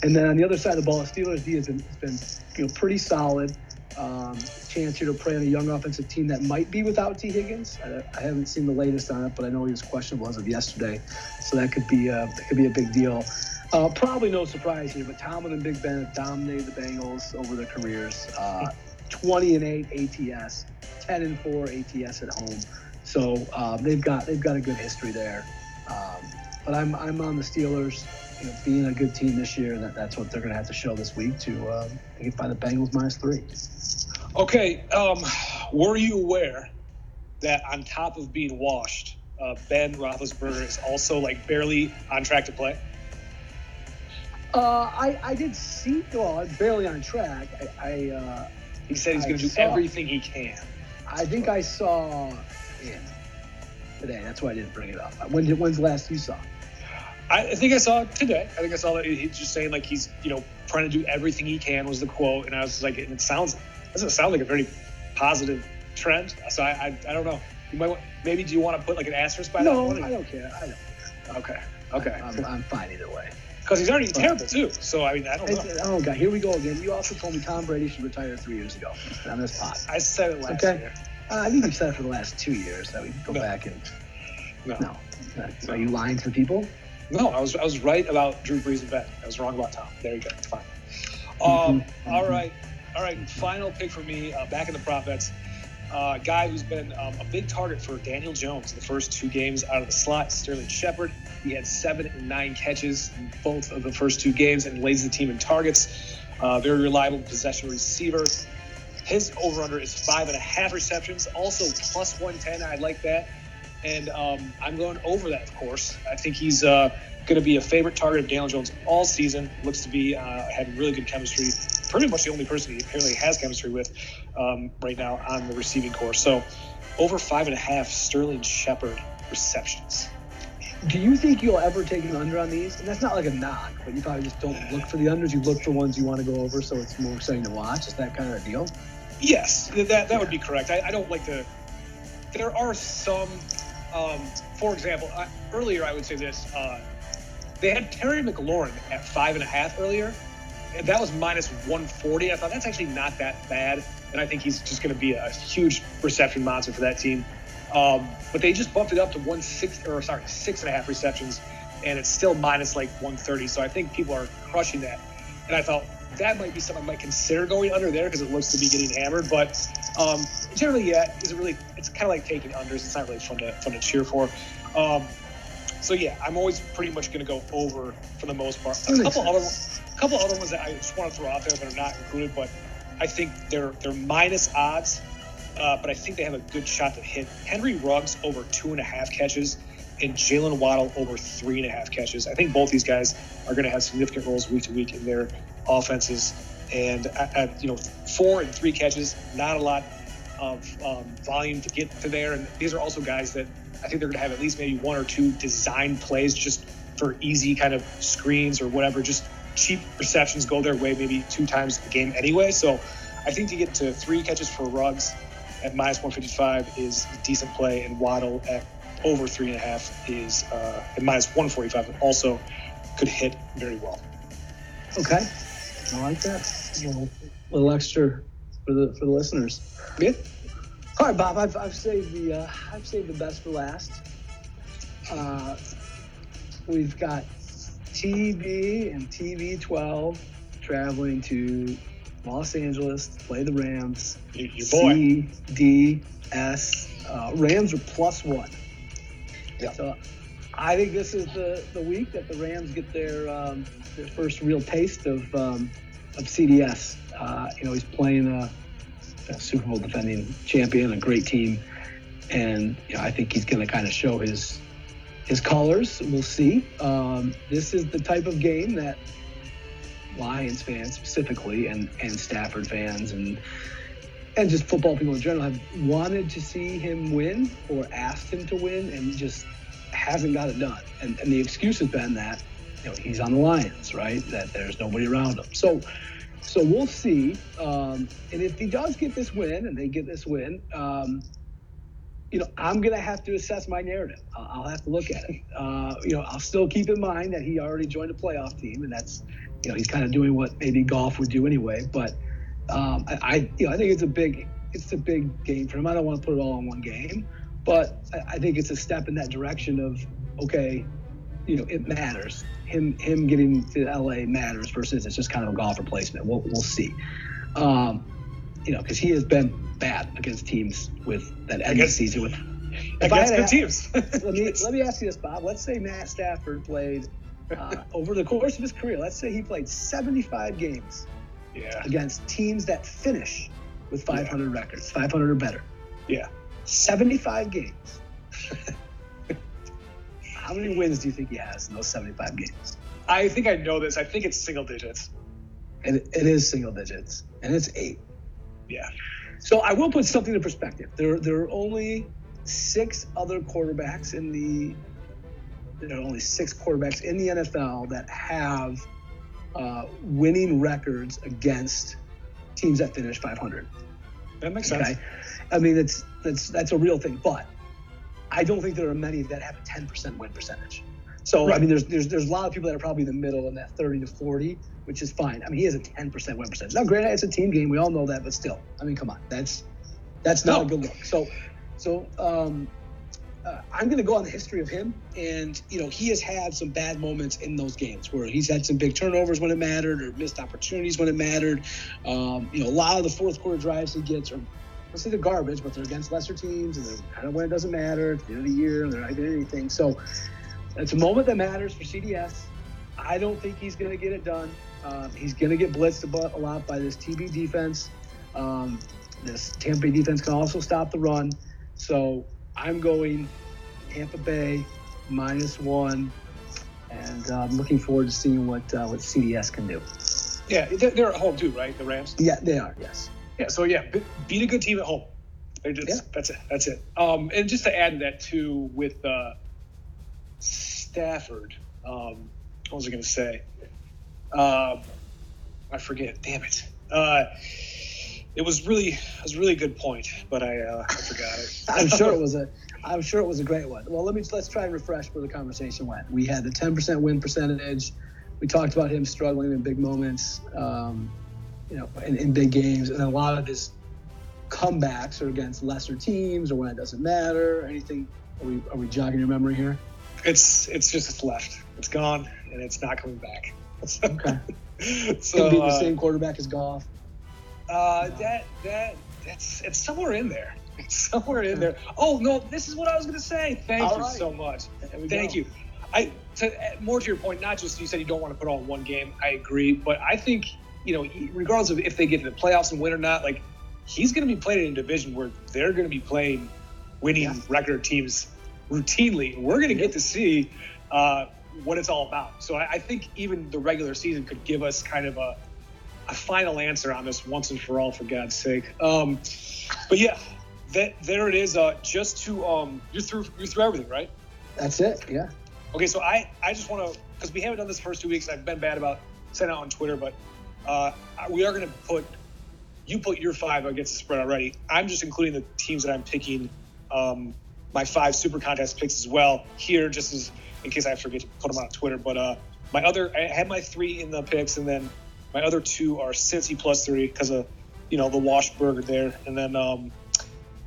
And then on the other side of the ball, Steelers D has been, has been you know pretty solid. Um, chance here to play on a young offensive team that might be without Tee Higgins. I, I haven't seen the latest on it, but I know he was questionable as of yesterday, so that could be uh, that could be a big deal. Uh, probably no surprise here, but Tomlin and Big Ben have dominated the Bengals over their careers. Uh, 20 and 8 ATS, 10 and 4 ATS at home. So um, they've got they've got a good history there. Um, but I'm I'm on the Steelers. You know, being a good team this year, that, that's what they're going to have to show this week to um, get by the Bengals minus three. Okay, um, were you aware that on top of being washed, uh, Ben Roethlisberger is also like barely on track to play? Uh, I I did see. Well, I'm barely on track. I I, uh, He said he's going to do everything he can. I think I saw him today. That's why I didn't bring it up. When did, when's the last you saw? I, I think I saw it today. I think I saw that he's just saying like he's you know trying to do everything he can was the quote, and I was like, and it sounds doesn't sound like a very positive trend. So I I, I don't know. You might want, maybe do you want to put like an asterisk by No, that? I don't care. I don't. care. Okay, okay, I'm, I'm fine either way. because he's already terrible too. So I mean I don't know. Oh god, here we go again. You also told me Tom Brady should retire three years ago on this pod. I said it last year. Okay. year. Uh, I think you said it for the last two years. That we go No. back and No. no. Are you lying to the people? No, I was I was right about Drew Brees and Ben. I was wrong about Tom. There you go. Fine. Um, Mhm, all right, all right. Final pick for me. Uh, back in the prop bets. Uh, guy who's been um, a big target for Daniel Jones the first two games out of the slot. Sterling Shepard. He had seven and nine catches in both of the first two games and lays the team in targets. Uh, very reliable possession receiver. His over/under is five and a half receptions. Also plus 110. I like that and um, I'm going over that, of course. I think he's uh, going to be a favorite target of Daniel Jones all season. Looks to be uh, having really good chemistry. Pretty much the only person he apparently has chemistry with um, right now on the receiving corps. So over five and a half Sterling Shepard receptions. Do you think you'll ever take an under on these? And that's not like a knock, but you probably just don't look for the unders. You look for ones you want to go over, so it's more exciting to watch. Is that kind of a deal? Yes, th- that that would be correct. I, I don't like to. There are some, um, for example, I, earlier I would say this. Uh, they had Terry McLaurin at five and a half earlier, and that was minus 140. I thought that's actually not that bad, and I think he's just going to be a huge reception monster for that team. Um, but they just bumped it up to one six or sorry six and a half receptions, and it's still minus like 130. So I think people are crushing that, and I thought that might be something I might consider going under there because it looks to be getting hammered. But um, generally, yeah, is it really? It's kind of like taking unders. It's not really fun to fun to cheer for. Um, so yeah, I'm always pretty much going to go over for the most part. A couple other, a couple other ones that I just want to throw out there that are not included, but I think they're they're minus odds. Uh, but I think they have a good shot to hit. Henry Ruggs over two and a half catches, and Jaylen Waddle over three and a half catches. I think both these guys are going to have significant roles week to week in their offenses. And at, you know, four and three catches, not a lot of um, volume to get to there. And these are also guys that I think they're going to have at least maybe one or two design plays just for easy kind of screens or whatever, just cheap receptions go their way maybe two times a game anyway. So I think to get to three catches for Ruggs at minus 155 is a decent play, and Waddle at over three and a half is uh, at minus 145 also could hit very well. Okay, I like that. A little, little extra for the for the listeners. Yeah. All right, Bob. I've, I've saved the uh, I've saved the best for last. Uh, we've got TB and TB12 traveling to Los Angeles to play the Rams. Your, your boy. CDS. Uh, Rams are plus one. Yeah. So I think this is the, the week that the Rams get their um, their first real taste of um, of CDS. Uh, you know, he's playing a, a Super Bowl defending champion, a great team, and you know, I think he's going to kind of show his his colors. We'll see. Um, this is the type of game that Lions fans specifically, and and Stafford fans, and and just football people in general have wanted to see him win or asked him to win, and just hasn't got it done. And, and the excuse has been that you know he's on the Lions, right? That there's nobody around him. So so we'll see. Um, and if he does get this win, and they get this win, um, you know, I'm going to have to assess my narrative. I'll, I'll have to look at it. Uh, you know, I'll still keep in mind that he already joined a playoff team, and that's, you know, he's kind of doing what maybe Goff would do anyway. But um, I, I, you know, I think it's a big, it's a big game for him. I don't want to put it all in one game, but I, I think it's a step in that direction of, okay, you know, it matters. Him, him getting to LA matters versus it's just kind of a Goff replacement. We'll, we'll see. Um, you know, because he has been bad against teams with that end of the season with against good teams. let me let me ask you this, Bob. Let's say Matt Stafford played uh, over the course of his career. Let's say he played 75 games yeah. against teams that finish with 500 records, 500 or better. Yeah. 75 games. How many wins do you think he has in those 75 games? I think I know this. I think it's single digits. And it, it is single digits, and it's eight. Yeah. So I will put something in perspective. There, there are only six other quarterbacks in the. There are only six quarterbacks in the NFL that have uh, winning records against teams that finish 500. That makes sense. I mean, it's that's that's a real thing, but I don't think there are many that have a 10% win percentage. So I mean, there's there's there's a lot of people that are probably in the middle in that 30 to 40, which is fine. I mean, he has a 10% win percentage. Now, granted, it's a team game. We all know that, but still, I mean, come on, that's that's not No. a good look. So so um, uh, I'm going to go on the history of him, and you know, he has had some bad moments in those games where he's had some big turnovers when it mattered, or missed opportunities when it mattered. Um, you know, a lot of the fourth quarter drives he gets are let's say they're garbage, but they're against lesser teams, and they're kind of when it doesn't matter at the end of the year, and they're not doing anything. So it's a moment that matters for CDS. I don't think he's going to get it done. Um, he's going to get blitzed a, lot by this TB defense. Um, this Tampa Bay defense can also stop the run. So I'm going Tampa Bay minus one, and uh, I'm looking forward to seeing what uh, what CDS can do. Yeah, they're at home too, right? The Rams. Yeah, they are. Yes. Yeah. So yeah, beat a good team at home. Just, Yeah. That's it. That's it. Um, and just to add to that too, with uh, Stafford, um, what was I going to say? Um, I forget. Damn it. Uh, it was really, it was a really good point, but I, uh, I forgot it. I'm sure it was a. I'm sure it was a great one. Well, let me let's try and refresh where the conversation went. We had the 10% win percentage. We talked about him struggling in big moments, um, you know, in, in big games, and a lot of his comebacks are against lesser teams or when it doesn't matter. Anything? Are we are we jogging your memory here? It's, it's just it's left. It's gone, and it's not coming back. Okay. so be the uh, same quarterback as Goff. Uh, that that that's it's somewhere in there. It's somewhere in there. Oh no, this is what I was going to say. Thank All you right. so much. Thank go. you. I to more to your point. Not just you said you don't want to put all in one game. I agree, but I think you know, regardless of if they get to the playoffs and win or not, like he's going to be playing in a division where they're going to be playing winning Yeah. record teams routinely. We're going to get to see uh, what it's all about. So I, I think even the regular season could give us kind of a a final answer on this once and for all, for God's sake. Um, but yeah, that there it is. Uh, just to um, you're through you're through everything, right? That's it. Yeah. Okay, so I I just want to because we haven't done this the first two weeks. I've been bad about sending out on Twitter, but uh, we are going to put you put your five against the spread already. I'm just including the teams that I'm picking. Um, my five super contest picks as well here, just as in case I forget to put them on Twitter. But uh, my other, I had my three in the picks, and then my other two are Cincy plus three because of you know the Washburger there, and then um,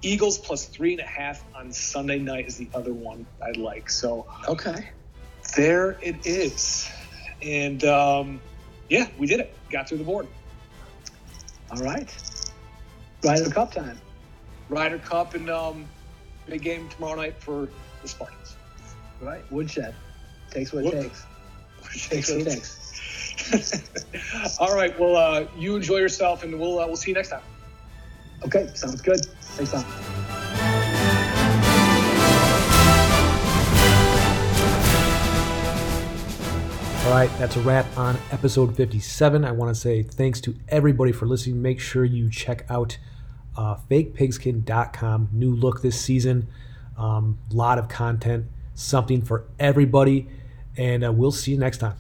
Eagles plus three and a half on Sunday night is the other one I like. So Okay. there it is, and um, yeah, we did it. Got through the board. All right. Ryder Cup time. Ryder Cup and um, big game tomorrow night for the Spartans. All right. Woodshed. Takes what it Wood- takes. Takes what it takes. All right. Well, uh, you enjoy yourself, and we'll uh, we'll see you next time. Okay. Sounds good. Thanks, Tom. All right, that's a wrap on episode 57. I want to say thanks to everybody for listening. Make sure you check out uh, fakepigskin.com. New look this season. A um, lot of content, something for everybody. And uh, we'll see you next time.